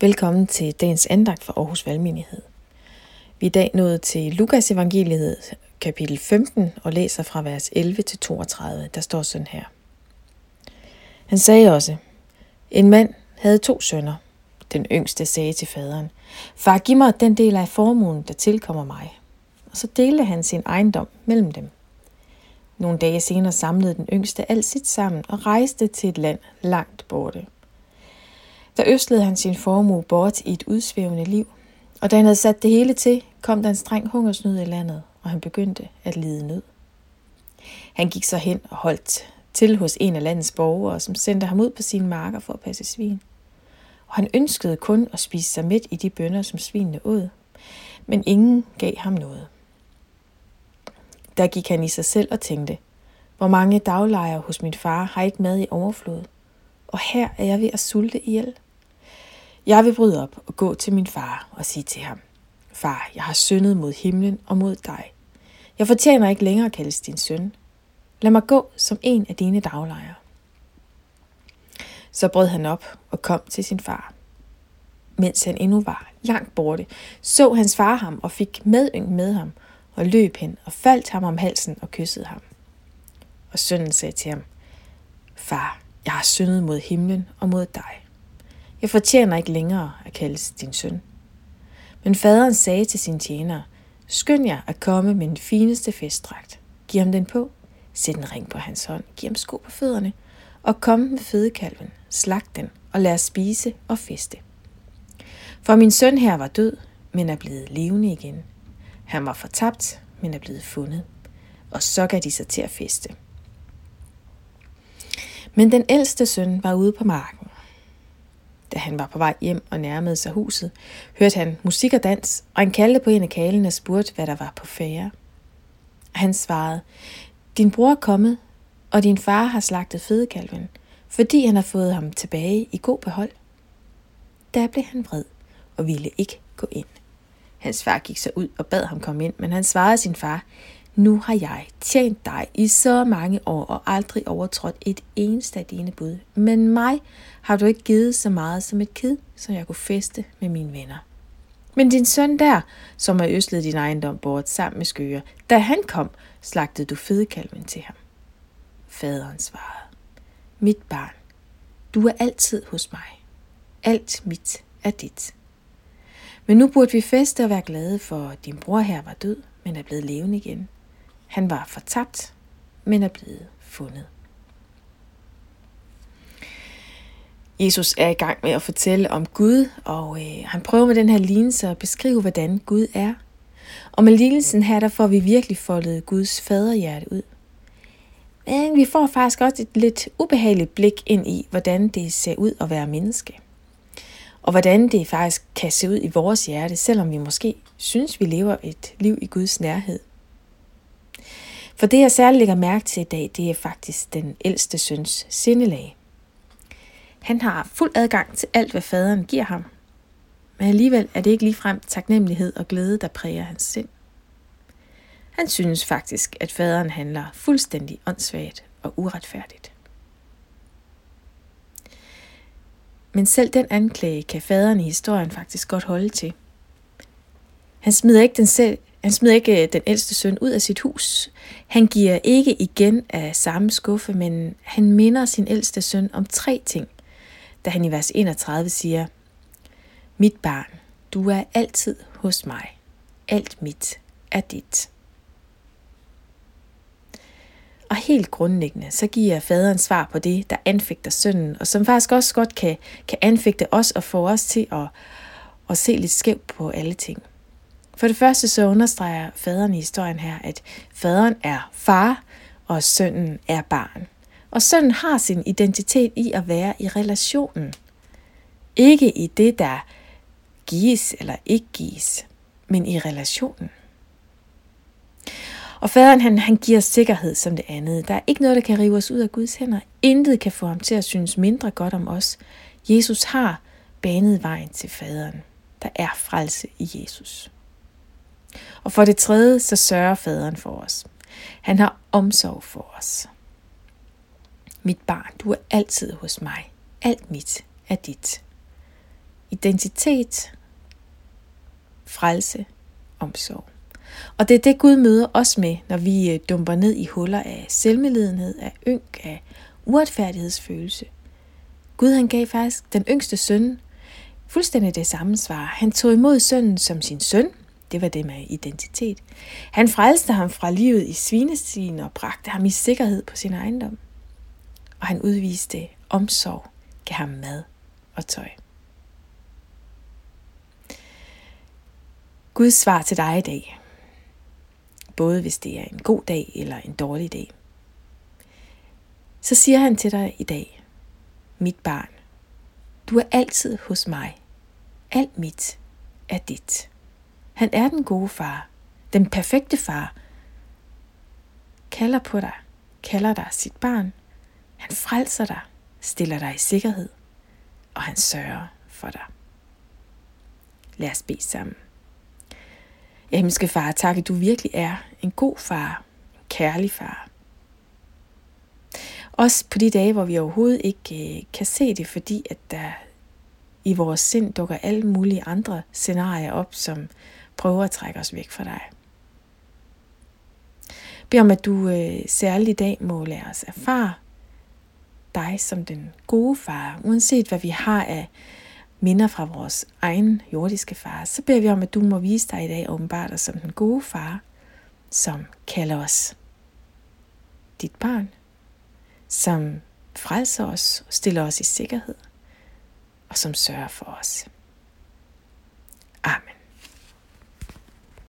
Velkommen til dagens andagt for Aarhus Valgmenighed. Vi er i dag nået til Lukas evangeliet kapitel 15 og læser fra vers 11 til 32. Der står sådan her. Han sagde også, en mand havde to sønner. Den yngste sagde til faderen, Far, giv mig den del af formuen, der tilkommer mig. Og så delte han sin ejendom mellem dem. Nogle dage senere samlede den yngste alt sit sammen og rejste til et land langt borte – der østlede han sin formue bort i et udsvævende liv, og da han havde sat det hele til, kom der en streng hungersnød i landet, og han begyndte at lide nød. Han gik så hen og holdt til hos en af landets borgere, som sendte ham ud på sine marker for at passe svin. Og han ønskede kun at spise sig midt i de bønder, som svinene åd, men ingen gav ham noget. Der gik han i sig selv og tænkte, hvor mange daglejere hos min far har ikke mad i overflod, og her er jeg ved at sulte ihjel. Jeg vil bryde op og gå til min far og sige til ham, Far, jeg har syndet mod himlen og mod dig. Jeg fortjener ikke længere at kaldes din søn. Lad mig gå som en af dine daglejere. Så brød han op og kom til sin far. Mens han endnu var langt borte, så hans far ham og fik medyng med ham, og løb hen og faldt ham om halsen og kyssede ham. Og sønnen sagde til ham, Far, jeg har syndet mod himlen og mod dig. Jeg fortjener ikke længere at kaldes din søn. Men faderen sagde til sin tjener, skynd jer at komme med den fineste festdragt. Giv ham den på, sæt en ring på hans hånd, giv ham sko på fødderne, og kom med fødekalven, slag den, og lad os spise og feste. For min søn her var død, men er blevet levende igen. Han var fortabt, men er blevet fundet. Og så gav de sig til at feste. Men den ældste søn var ude på marken da han var på vej hjem og nærmede sig huset, hørte han musik og dans, og han kaldte på en af kalene og spurgte, hvad der var på færre. Han svarede, din bror er kommet, og din far har slagtet fedekalven, fordi han har fået ham tilbage i god behold. Der blev han vred og ville ikke gå ind. Hans far gik så ud og bad ham komme ind, men han svarede sin far, nu har jeg tjent dig i så mange år og aldrig overtrådt et eneste af dine bud. Men mig har du ikke givet så meget som et kid, så jeg kunne feste med mine venner. Men din søn der, som har øslet din ejendom bort sammen med skøger, da han kom, slagtede du fedekalven til ham. Faderen svarede, mit barn, du er altid hos mig. Alt mit er dit. Men nu burde vi feste og være glade, for din bror her var død, men er blevet levende igen. Han var fortabt, men er blevet fundet. Jesus er i gang med at fortælle om Gud, og øh, han prøver med den her lignelse at beskrive, hvordan Gud er. Og med lignelsen her, der får vi virkelig foldet Guds faderhjerte ud. Men vi får faktisk også et lidt ubehageligt blik ind i, hvordan det ser ud at være menneske. Og hvordan det faktisk kan se ud i vores hjerte, selvom vi måske synes, vi lever et liv i Guds nærhed. For det, jeg særligt lægger mærke til i dag, det er faktisk den ældste søns sindelag. Han har fuld adgang til alt, hvad faderen giver ham. Men alligevel er det ikke ligefrem taknemmelighed og glæde, der præger hans sind. Han synes faktisk, at faderen handler fuldstændig åndssvagt og uretfærdigt. Men selv den anklage kan faderen i historien faktisk godt holde til. Han smider ikke den, selv, han smider ikke øh, den ældste søn ud af sit hus. Han giver ikke igen af samme skuffe, men han minder sin ældste søn om tre ting, da han i vers 31 siger, Mit barn, du er altid hos mig. Alt mit er dit. Og helt grundlæggende, så giver faderen svar på det, der anfægter sønnen, og som faktisk også godt kan, kan anfægte os og få os til at, at se lidt skævt på alle ting. For det første så understreger faderen i historien her, at faderen er far, og sønnen er barn. Og sønnen har sin identitet i at være i relationen. Ikke i det, der gives eller ikke gives, men i relationen. Og faderen han, han giver sikkerhed som det andet. Der er ikke noget, der kan rive os ud af Guds hænder. Intet kan få ham til at synes mindre godt om os. Jesus har banet vejen til faderen. Der er frelse i Jesus. Og for det tredje, så sørger faderen for os. Han har omsorg for os. Mit barn, du er altid hos mig. Alt mit er dit. identitet, frelse, omsorg. Og det er det, Gud møder os med, når vi øh, dumper ned i huller af selvmedlidenhed, af ynk, af uretfærdighedsfølelse. Gud han gav faktisk den yngste søn fuldstændig det samme svar. Han tog imod sønnen som sin søn. Det var det med identitet. Han frelste ham fra livet i svinestien og bragte ham i sikkerhed på sin ejendom. Og han udviste omsorg, gav ham mad og tøj. Guds svar til dig i dag. Både hvis det er en god dag eller en dårlig dag. Så siger han til dig i dag, mit barn, du er altid hos mig. Alt mit er dit. Han er den gode far, den perfekte far. Kalder på dig, kalder dig sit barn. Han frelser dig, stiller dig i sikkerhed, og han sørger for dig. Lad os bede sammen. Ja, himmelske far, tak, at du virkelig er en god far, en kærlig far. Også på de dage, hvor vi overhovedet ikke øh, kan se det, fordi at der i vores sind dukker alle mulige andre scenarier op, som prøver at trække os væk fra dig. Bed om, at du øh, særligt i dag må lade os erfare dig som den gode far, uanset hvad vi har af minder fra vores egen jordiske far, så beder vi om, at du må vise dig i dag åbenbart dig som den gode far, som kalder os dit barn, som frelser os og stiller os i sikkerhed, og som sørger for os. Amen.